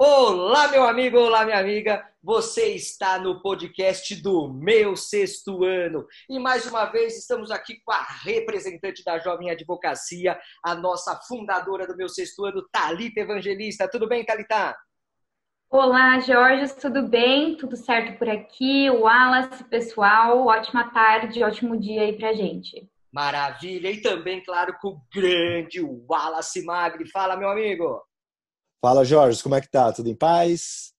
Olá, meu amigo, olá, minha amiga. Você está no podcast do meu sexto ano. E mais uma vez estamos aqui com a representante da Jovem Advocacia, a nossa fundadora do meu sexto ano, Talita Evangelista. Tudo bem, Talita? Olá, Jorge, tudo bem? Tudo certo por aqui? Wallace, pessoal, ótima tarde, ótimo dia aí pra gente. Maravilha! E também, claro, com o grande Wallace Magri. Fala, meu amigo! Fala, Jorge, como é que tá? Tudo em paz?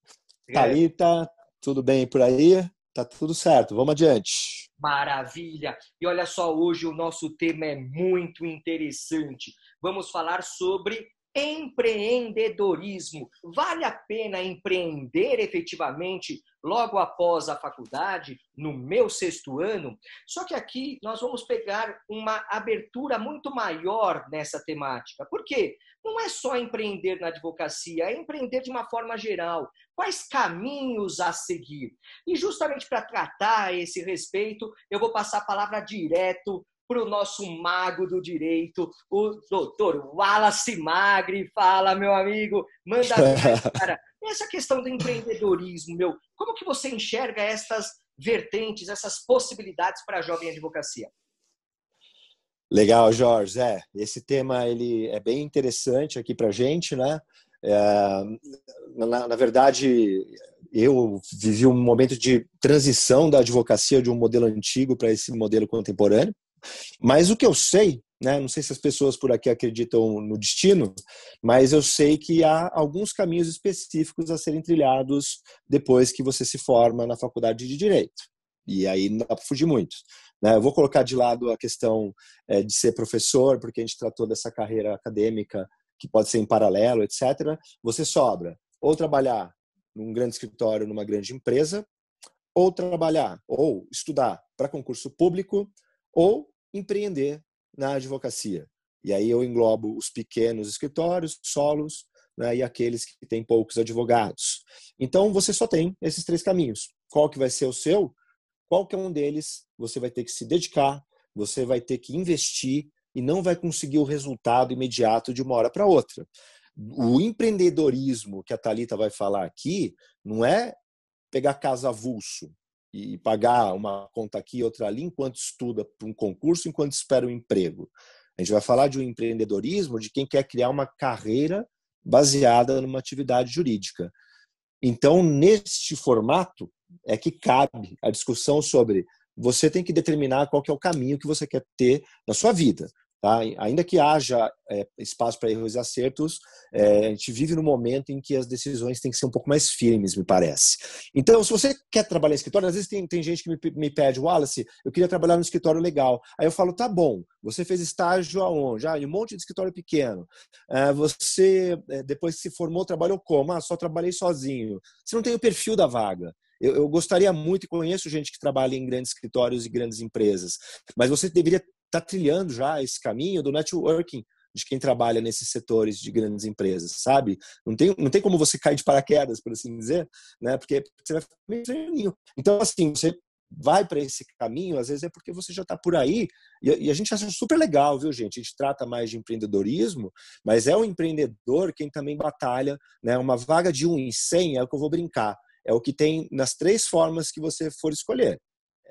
É. Thalita, tudo bem por aí? Tá tudo certo, vamos adiante. Maravilha! E olha só, hoje o nosso tema é muito interessante. Vamos falar sobre empreendedorismo. Vale a pena empreender efetivamente logo após a faculdade, no meu sexto ano? Só que aqui nós vamos pegar uma abertura muito maior nessa temática. Por quê? Não é só empreender na advocacia, é empreender de uma forma geral. Quais caminhos a seguir? E justamente para tratar esse respeito, eu vou passar a palavra direto para o nosso mago do direito, o doutor Wallace Magri. Fala, meu amigo, manda cara. Essa questão do empreendedorismo, meu, como que você enxerga essas vertentes, essas possibilidades para a jovem advocacia? Legal, Jorge. É, esse tema ele é bem interessante aqui para a gente, né? É, na, na, verdade, eu vivi um momento de transição da advocacia de um modelo antigo para esse modelo contemporâneo. Mas o que eu sei, né, não sei se as pessoas por aqui acreditam no destino, mas eu sei que há alguns caminhos específicos a serem trilhados depois que você se forma na faculdade de Direito. E aí não dá para fugir muito. Né? Eu vou colocar de lado a questão é, de ser professor, porque a gente tratou dessa carreira acadêmica que pode ser em paralelo, etc. Você sobra ou trabalhar num grande escritório, numa grande empresa, ou trabalhar ou estudar para concurso público, ou empreender na advocacia. E aí eu englobo os pequenos escritórios, solos, né, e aqueles que têm poucos advogados. Então você só tem esses três caminhos. Qual que vai ser o seu? Qualquer um deles você vai ter que se dedicar, você vai ter que investir e não vai conseguir o resultado imediato de uma hora para outra. O empreendedorismo que a Talita vai falar aqui não é pegar casa avulso, e pagar uma conta aqui, outra ali, enquanto estuda para um concurso, enquanto espera um emprego. A gente vai falar de um empreendedorismo de quem quer criar uma carreira baseada numa atividade jurídica. Então, neste formato, é que cabe a discussão sobre você tem que determinar qual que é o caminho que você quer ter na sua vida. Tá? Ainda que haja é, espaço para erros e acertos, é, a gente vive no momento em que as decisões têm que ser um pouco mais firmes, me parece. Então, se você quer trabalhar em escritório, às vezes tem, tem gente que me, me pede, Wallace, eu queria trabalhar no escritório legal. Aí eu falo, tá bom, você fez estágio aonde? Ah, em um monte de escritório pequeno. É, você, é, depois que se formou, trabalhou como? Ah, só trabalhei sozinho. Você não tem o perfil da vaga. Eu, gostaria muito, e conheço gente que trabalha em grandes escritórios e grandes empresas, mas você deveria está trilhando já esse caminho do networking de quem trabalha nesses setores de grandes empresas, sabe? Não tem, não tem como você cair de paraquedas, por assim dizer, né? Porque você vai ficar meio treininho. Então, assim, você vai para esse caminho, às vezes é porque você já está por aí, e, a gente acha super legal, viu, gente? A gente trata mais de empreendedorismo, mas é o empreendedor quem também batalha, né? Uma vaga de um em cem é o que eu vou brincar, é o que tem nas três formas que você for escolher.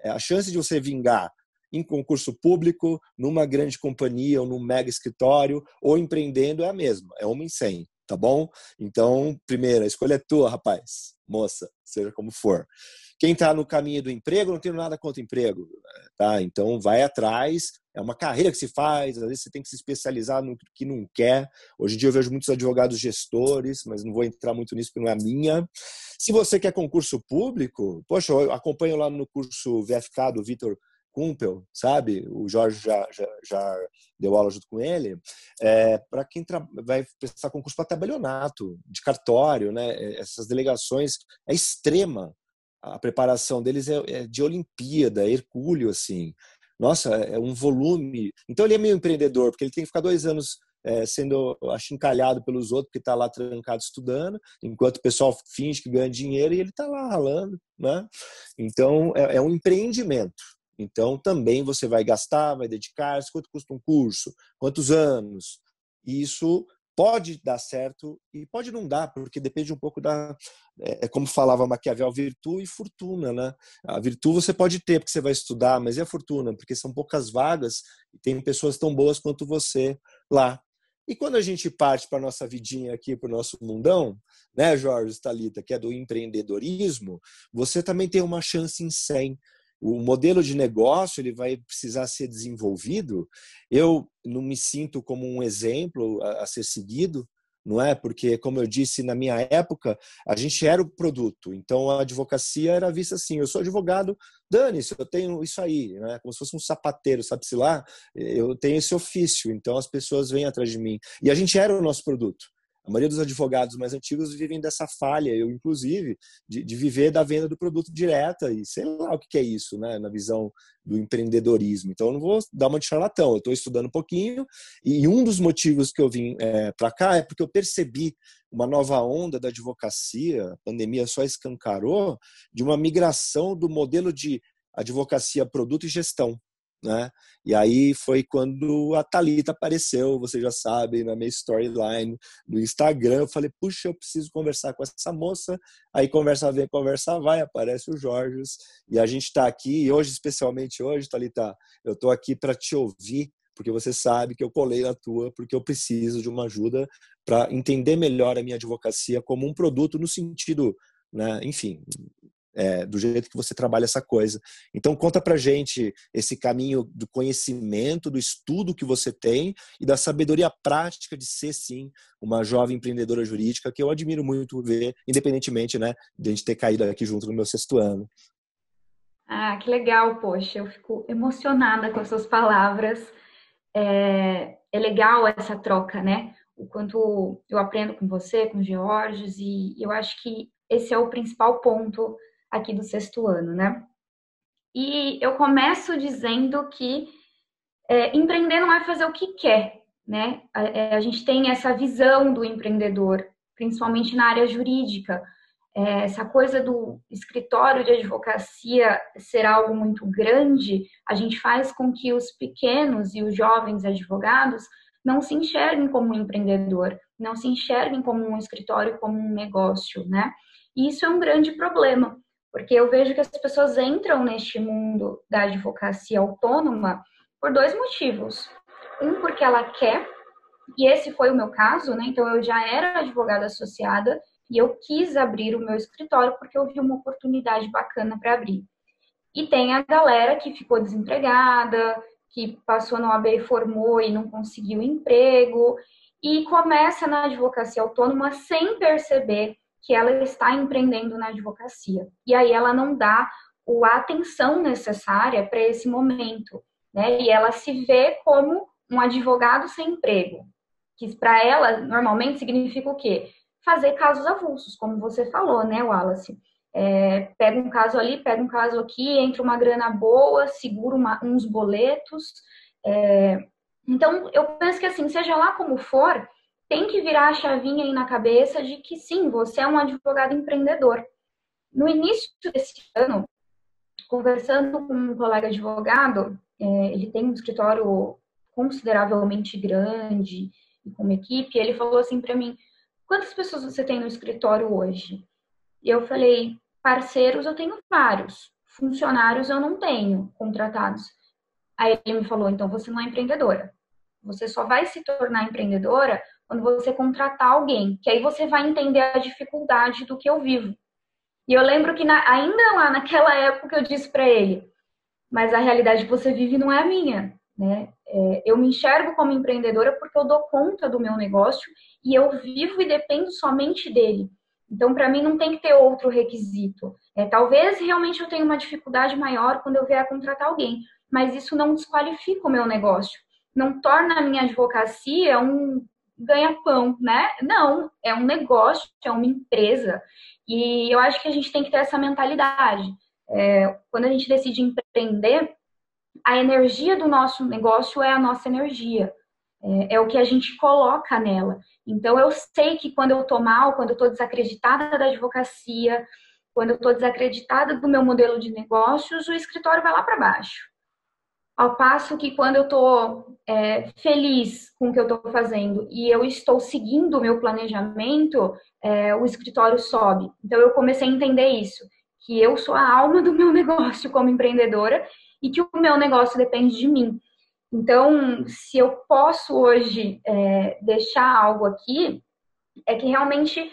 É a chance de você vingar em concurso público, numa grande companhia ou num mega escritório, ou empreendendo é a mesma, é uma em cem, tá bom? Então, primeira, a escolha é tua, rapaz, moça, seja como for. Quem está no caminho do emprego, não tenho nada contra emprego, tá? Então, vai atrás, é uma carreira que se faz, às vezes você tem que se especializar no que não quer. Hoje em dia eu vejo muitos advogados gestores, mas não vou entrar muito nisso porque não é minha. Se você quer concurso público, poxa, eu acompanho lá no curso VFK do Vitor Kumpel, sabe? O Jorge já, já, já deu aula junto com ele. É, para quem vai prestar concurso para tabelionato, de cartório, né? É, essas delegações é extrema. A preparação deles é, é de Olimpíada, é hercúleo, assim. Nossa, é, é um volume. Então ele é meio empreendedor, porque ele tem que ficar dois anos é, sendo achincalhado pelos outros, que está lá trancado estudando, enquanto o pessoal finge que ganha dinheiro e ele está lá ralando. Né? Então, é, é um empreendimento. Então, também você vai gastar, vai dedicar, quanto custa um curso, quantos anos. Isso pode dar certo e pode não dar, porque depende um pouco da. É, é como falava Maquiavel, virtude e fortuna, né? A virtude você pode ter, porque você vai estudar, mas e a fortuna? Porque são poucas vagas e tem pessoas tão boas quanto você lá. E quando a gente parte para a nossa vidinha aqui, para o nosso mundão, né, Jorge Talita, que é do empreendedorismo, você também tem uma chance em 100 o modelo de negócio ele vai precisar ser desenvolvido. Eu não me sinto como um exemplo a, a, ser seguido, não é? Porque, como eu disse, na minha época, a gente era o produto. Então, a advocacia era vista assim: eu sou advogado, dane-se, eu tenho isso aí, né? como se fosse um sapateiro, sabe-se lá? Eu tenho esse ofício, então as pessoas vêm atrás de mim. E a gente era o nosso produto. A maioria dos advogados mais antigos vivem dessa falha, eu inclusive, de, de viver da venda do produto direta e sei lá o que, que é isso, né, na visão do empreendedorismo. Então, eu não vou dar uma de charlatão, eu estou estudando um pouquinho e um dos motivos que eu vim é, para cá é porque eu percebi uma nova onda da advocacia, a pandemia só escancarou, de uma migração do modelo de advocacia produto e gestão né? E aí foi quando a Talita apareceu, você já sabe, na minha storyline do Instagram. Eu falei, puxa, eu preciso conversar com essa moça. Aí conversa vem, conversa vai, aparece o Jorge. E a gente está aqui, e hoje, especialmente hoje, Talita, eu estou aqui para te ouvir, porque você sabe que eu colei na tua, porque eu preciso de uma ajuda para entender melhor a minha advocacia como um produto no sentido, né, enfim, é, do jeito que você trabalha essa coisa. Então conta pra gente esse caminho do conhecimento, do estudo que você tem e da sabedoria prática de ser sim uma jovem empreendedora jurídica que eu admiro muito ver, independentemente, né, de a gente ter caído aqui junto no meu sexto ano. Ah, que legal, poxa, eu fico emocionada com as suas palavras. É, é legal essa troca, né? O quanto eu aprendo com você, com o Georges, e eu acho que esse é o principal ponto aqui do sexto ano, né? E eu começo dizendo que é, empreender não é fazer o que quer, né? A, é, a, gente tem essa visão do empreendedor, principalmente na área jurídica. É, essa coisa do escritório de advocacia ser algo muito grande, a gente faz com que os pequenos e os jovens advogados não se enxerguem como um empreendedor, não se enxerguem como um escritório, como um negócio, né? E isso é um grande problema, porque eu vejo que as pessoas entram neste mundo da advocacia autônoma por dois motivos. Um, porque ela quer, e esse foi o meu caso, né? Então eu já era advogada associada e eu quis abrir o meu escritório porque eu vi uma oportunidade bacana para abrir. E tem a galera que ficou desempregada, que passou no AB e formou e não conseguiu emprego, e começa na advocacia autônoma sem perceber que ela está empreendendo na advocacia. E aí ela não dá a atenção necessária para esse momento, né? E ela se vê como um advogado sem emprego, que para ela normalmente significa o quê? Fazer casos avulsos, como você falou, né, Wallace? É, pega um caso ali, pega um caso aqui, entra uma grana boa, segura uma, uns boletos. É, então, eu penso que assim, seja lá como for, tem que virar a chavinha aí na cabeça de que sim, você é um advogado empreendedor. No início desse ano, conversando com um colega advogado, é, ele tem um escritório consideravelmente grande e com uma equipe, ele falou assim para mim: quantas pessoas você tem no escritório hoje? E eu falei: parceiros eu tenho vários, funcionários eu não tenho contratados. Aí ele me falou: então você não é empreendedora. Você só vai se tornar empreendedora quando você contratar alguém, que aí você vai entender a dificuldade do que eu vivo. E eu lembro que na, ainda lá naquela época eu disse para ele, mas a realidade que você vive não é a minha, né? É, eu me enxergo como empreendedora porque eu dou conta do meu negócio e eu vivo e dependo somente dele. Então, para mim, não tem que ter outro requisito. É, talvez realmente eu tenha uma dificuldade maior quando eu vier contratar alguém, mas isso não desqualifica o meu negócio, não torna a minha advocacia um ganha-pão, né? Não, é um negócio, é uma empresa. E eu acho que a gente tem que ter essa mentalidade. É, quando a gente decide empreender, a energia do nosso negócio é a nossa energia. É, é o que a gente coloca nela. Então, eu sei que quando eu tô mal, quando eu tô desacreditada da advocacia, quando eu tô desacreditada do meu modelo de negócios, o escritório vai lá para baixo. Ao passo que quando eu estou é, feliz com o que eu estou fazendo e eu estou seguindo o meu planejamento, é, o escritório sobe. Então eu comecei a entender isso, que eu sou a alma do meu negócio como empreendedora e que o meu negócio depende de mim. Então, se eu posso hoje é, deixar algo aqui, é que realmente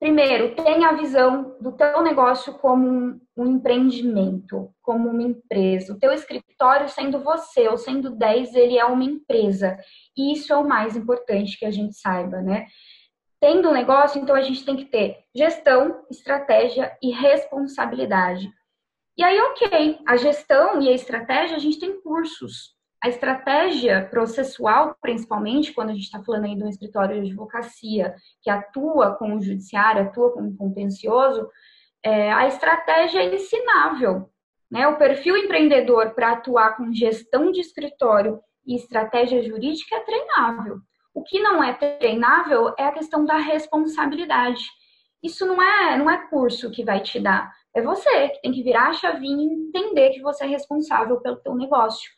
Primeiro, tenha a visão do teu negócio como um, um, empreendimento, como uma empresa. O teu escritório sendo você ou sendo 10, ele é uma empresa. E isso é o mais importante que a gente saiba, né? Tendo um negócio, então a gente tem que ter gestão, estratégia e responsabilidade. E aí, ok, a gestão e a estratégia, a gente tem cursos. A estratégia processual, principalmente, quando a gente está falando aí de um escritório de advocacia que atua com o judiciário, atua com o contencioso, é, a estratégia é ensinável. Né? O perfil empreendedor para atuar com gestão de escritório e estratégia jurídica é treinável. O que não é treinável é a questão da responsabilidade. Isso não é, não é curso que vai te dar. É você que tem que virar a chavinha e entender que você é responsável pelo teu negócio.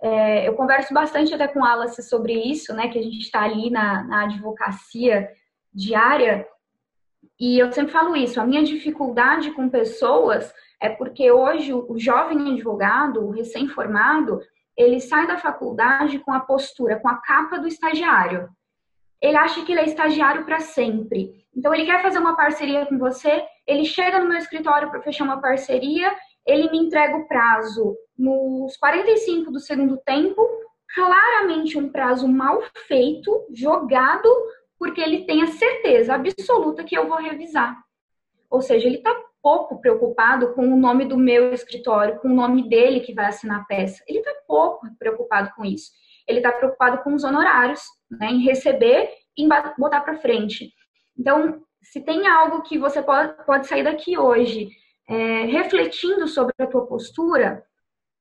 É, eu converso bastante até com o Alice sobre isso, né? Que a gente está ali na, na advocacia diária. E eu sempre falo isso, a minha dificuldade com pessoas é porque hoje o jovem advogado, o recém-formado, ele sai da faculdade com a postura, com a capa do estagiário. Ele acha que ele é estagiário para sempre. Então ele quer fazer uma parceria com você, ele chega no meu escritório para fechar uma parceria ele me entrega o prazo nos 45 do segundo tempo, claramente um prazo mal feito, jogado, porque ele tem a certeza absoluta que eu vou revisar. Ou seja, ele está pouco preocupado com o nome do meu escritório, com o nome dele que vai assinar a peça. Ele está pouco preocupado com isso. Ele está preocupado com os honorários, né, em receber e em botar para frente. Então, se tem algo que você pode, pode sair daqui hoje é, refletindo sobre a tua postura,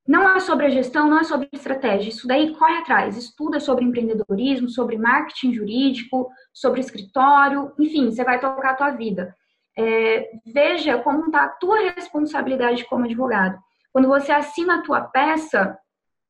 não é sobre a gestão, não é sobre estratégia. Isso daí corre atrás, estuda sobre empreendedorismo, sobre marketing jurídico, sobre escritório, enfim, você vai tocar a tua vida. É, veja como está a tua responsabilidade como advogado. Quando você assina a tua peça,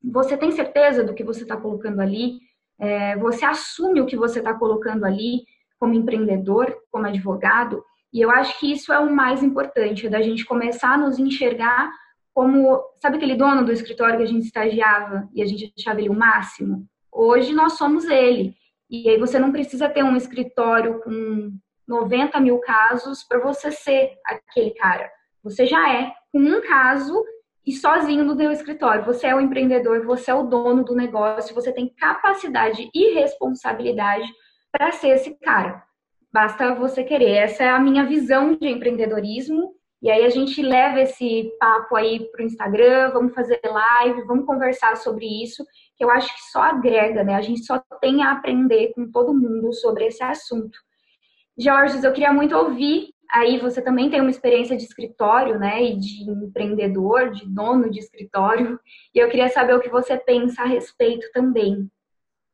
você tem certeza do que você está colocando ali, é, você assume o que você está colocando ali como empreendedor, como advogado, e eu acho que isso é o mais importante, da gente começar a nos enxergar como, sabe aquele dono do escritório que a gente estagiava e a gente achava ele o máximo? Hoje nós somos ele. E aí você não precisa ter um escritório com 90 mil casos para você ser aquele cara. Você já é com um caso e sozinho no teu escritório. Você é o empreendedor, você é o dono do negócio, você tem capacidade e responsabilidade para ser esse cara. Basta você querer. Essa é a minha visão de empreendedorismo. E aí a gente leva esse papo aí para o Instagram, vamos fazer live, vamos conversar sobre isso, que eu acho que só agrega, né? A gente só tem a aprender com todo mundo sobre esse assunto. Jorge, eu queria muito ouvir. Aí você também tem uma experiência de escritório, né? E de empreendedor, de dono de escritório. E eu queria saber o que você pensa a respeito também.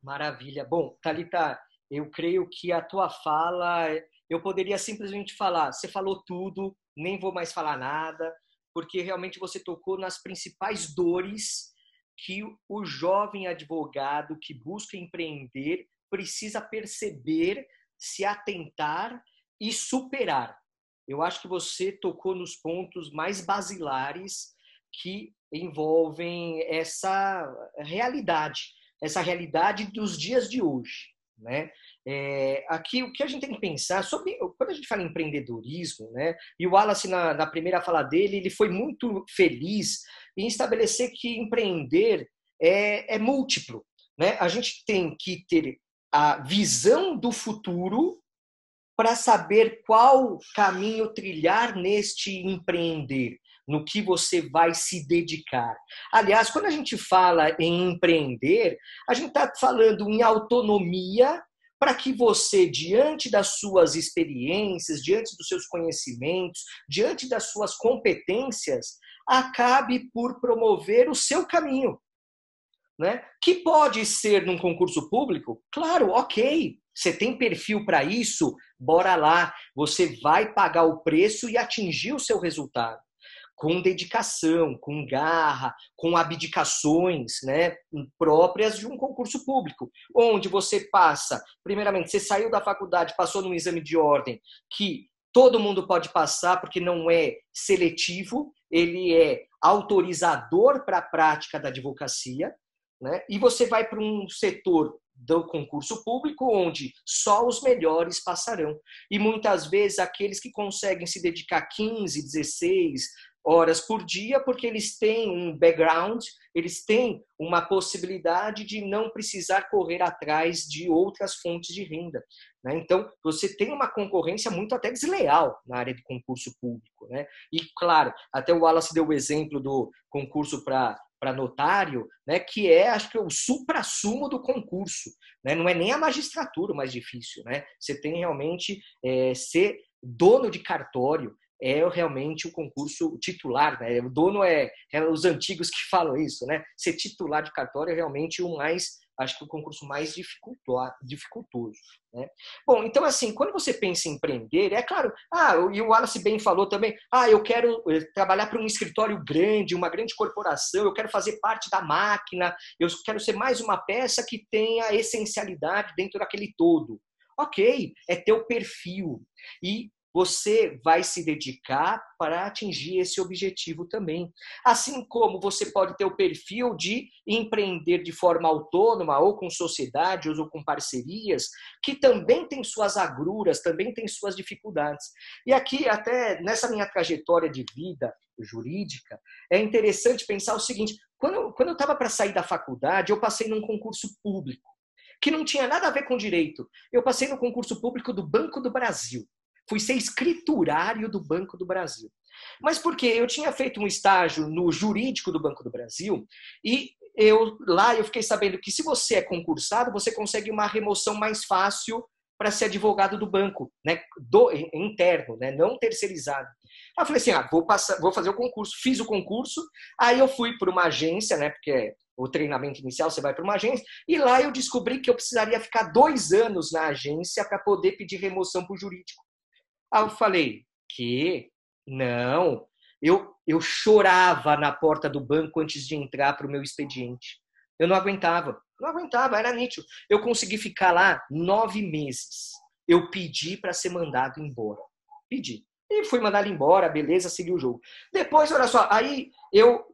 Maravilha. Bom, Thalita, eu creio que a tua fala, eu poderia simplesmente falar, você falou tudo, nem vou mais falar nada, porque realmente você tocou nas principais dores que o jovem advogado que busca empreender precisa perceber, se atentar e superar. Eu acho que você tocou nos pontos mais basilares que envolvem essa realidade, essa realidade dos dias de hoje. Né? É, aqui o que a gente tem que pensar sobre quando a gente fala em empreendedorismo, né? E o Wallace na, na primeira fala dele ele foi muito feliz em estabelecer que empreender é, é múltiplo, né? A gente tem que ter a visão do futuro para saber qual caminho trilhar neste empreender, no que você vai se dedicar. Aliás, quando a gente fala em empreender, a gente está falando em autonomia para que você, diante das suas experiências, diante dos seus conhecimentos, diante das suas competências, acabe por promover o seu caminho. Né? Que pode ser num concurso público? Claro, ok. Você tem perfil para isso? Bora lá. Você vai pagar o preço e atingir o seu resultado. Com dedicação, com garra, com abdicações né, próprias de um concurso público, onde você passa, primeiramente, você saiu da faculdade, passou num exame de ordem que todo mundo pode passar porque não é seletivo, ele é autorizador para a prática da advocacia, né? e você vai para um setor do concurso público, onde só os melhores passarão. E muitas vezes aqueles que conseguem se dedicar 15, 16 horas por dia, porque eles têm um background, eles têm uma possibilidade de não precisar correr atrás de outras fontes de renda. Né? Então, você tem uma concorrência muito até desleal na área de concurso público. Né? E, claro, até o Wallace deu o exemplo do concurso para para notário, né, que é, acho que, o supra-sumo do concurso. Né? Não é nem a magistratura o mais difícil. Né? Você tem realmente é, ser dono de cartório, é realmente o concurso titular, né? O dono é, é, os antigos que falam isso, né? Ser titular de cartório é realmente o mais, acho que o concurso mais dificultoso, né? Bom, então assim, quando você pensa em empreender, é claro, ah, e o Wallace bem falou também, ah, eu quero eh, trabalhar para um escritório grande, uma grande corporação, eu quero fazer parte da máquina, eu quero ser mais uma peça que tenha essencialidade dentro daquele todo. Ok, é teu perfil. E você vai se dedicar para atingir esse objetivo também. Assim como você pode ter o perfil de empreender de forma autônoma, ou com sociedade, ou com parcerias, que também tem suas agruras, também tem suas dificuldades. E aqui, até nessa minha trajetória de vida jurídica, é interessante pensar o seguinte: quando eu estava para sair da faculdade, eu passei num concurso público, que não tinha nada a ver com direito. Eu passei no concurso público do Banco do Brasil. Fui ser escriturário do Banco do Brasil. Mas por quê? Eu tinha feito um estágio no jurídico do Banco do Brasil e eu lá eu fiquei sabendo que se você é concursado, você consegue uma remoção mais fácil para ser advogado do banco, né, do interno, né, não terceirizado. Aí eu falei assim, ah, vou passar, vou fazer o concurso. Fiz o concurso, aí eu fui para uma agência, né, porque o treinamento inicial você vai para uma agência, e lá eu descobri que eu precisaria ficar dois anos na agência para poder pedir remoção para o jurídico. Aí eu falei, que? Não. Eu, eu chorava na porta do banco antes de entrar para o meu expediente. Eu não aguentava. Não aguentava, era nítido. Eu consegui ficar lá nove meses. Eu pedi para ser mandado embora. Pedi. E fui mandado embora, beleza, segui o jogo. Depois, olha só, aí eu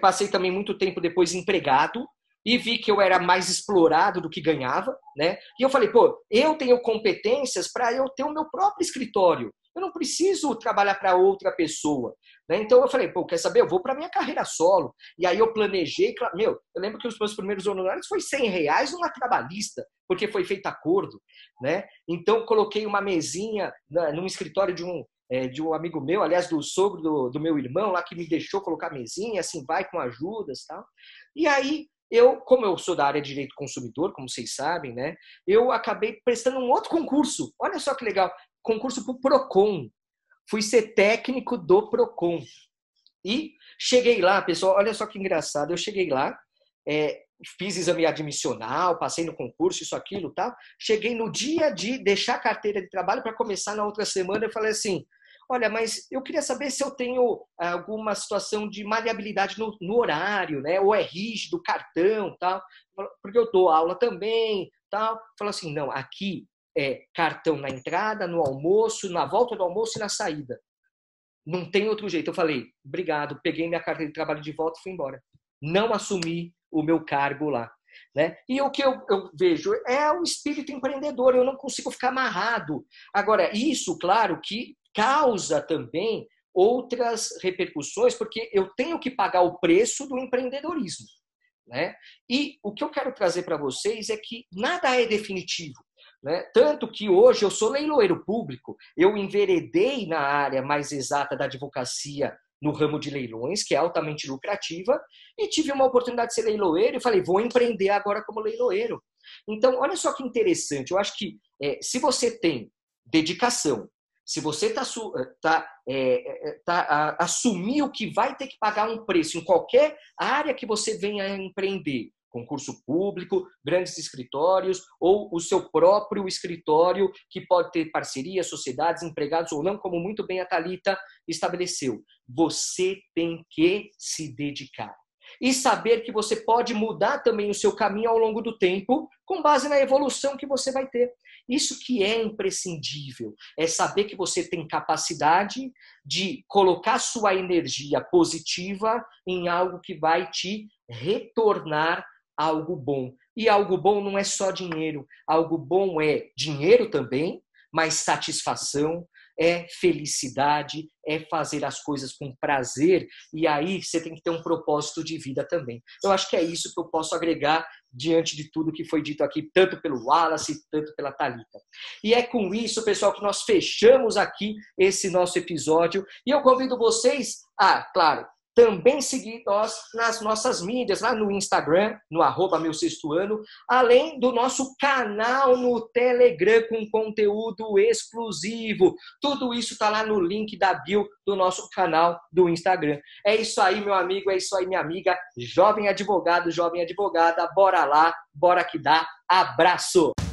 passei também muito tempo depois empregado, e vi que eu era mais explorado do que ganhava, né? E eu falei, pô, eu tenho competências para eu ter o meu próprio escritório. Eu não preciso trabalhar para outra pessoa. Né? Então eu falei, pô, quer saber? Eu vou para minha carreira solo. E aí eu planejei, meu, eu lembro que os meus primeiros honorários foi 100 reais numa trabalhista, porque foi feito acordo, né? Então coloquei uma mesinha num escritório de um é, de um amigo meu, aliás, do sogro do, do meu irmão lá que me deixou colocar mesinha, assim, vai com ajudas tal. E aí eu, como eu sou da área de direito consumidor, como vocês sabem, né, eu acabei prestando um outro concurso. Olha só que legal, concurso para o Procon. Fui ser técnico do Procon. E cheguei lá, pessoal, olha só que engraçado, eu cheguei lá, é, fiz exame admissional, passei no concurso, isso, aquilo, tal. Cheguei no dia de deixar a carteira de trabalho para começar na outra semana, eu falei assim, olha, mas eu queria saber se eu tenho eh, alguma situação de maleabilidade no, no horário, né? Ou é rígido, cartão, tal. Porque eu dou aula também, tal. Falou assim, não, aqui é cartão na entrada, no almoço, na volta do almoço e na saída. Não tem outro jeito. Eu falei, obrigado, peguei minha carteira de trabalho de volta e fui embora. Não assumi o meu cargo lá. Né? E o que eu, eu, vejo é o espírito empreendedor, eu não consigo ficar amarrado. Agora, isso, claro, que causa também outras repercussões, porque eu tenho que pagar o preço do empreendedorismo. Né? E o que eu quero trazer para vocês é que nada é definitivo. Né? Tanto que hoje eu sou leiloeiro público, eu enveredei na área mais exata da advocacia no ramo de leilões, que é altamente lucrativa, e tive uma oportunidade de ser leiloeiro e falei, vou empreender agora como leiloeiro. Então, olha só que interessante, eu acho que é, se você tem dedicação, se você tá, tá, é, tá a, assumiu que vai ter que pagar um preço em qualquer área que você venha a empreender, concurso público, grandes escritórios ou o seu próprio escritório que pode ter parcerias, sociedades, empregados ou não, como muito bem a Talita estabeleceu. Você tem que se dedicar e saber que você pode mudar também o seu caminho ao longo do tempo com base na evolução que você vai ter. Isso que é imprescindível, é saber que você tem capacidade de colocar sua energia positiva em algo que vai te retornar algo bom. E algo bom não é só dinheiro, algo bom é dinheiro também, mas satisfação, é felicidade, é fazer as coisas com prazer, e aí você tem que ter um propósito de vida também. Eu acho que é isso que eu posso agregar diante de tudo que foi dito aqui, tanto pelo Wallace, tanto pela Talita. E é com isso, pessoal, que nós fechamos aqui esse nosso episódio, e eu convido vocês a, claro, também seguir nós nas nossas mídias, lá no Instagram, no arroba meu sexto ano, além do nosso canal no Telegram com conteúdo exclusivo. Tudo isso está lá no link da bio do nosso canal do Instagram. É isso aí, meu amigo, é isso aí, minha amiga, jovem advogado, jovem advogada, bora lá, bora que dá. Abraço!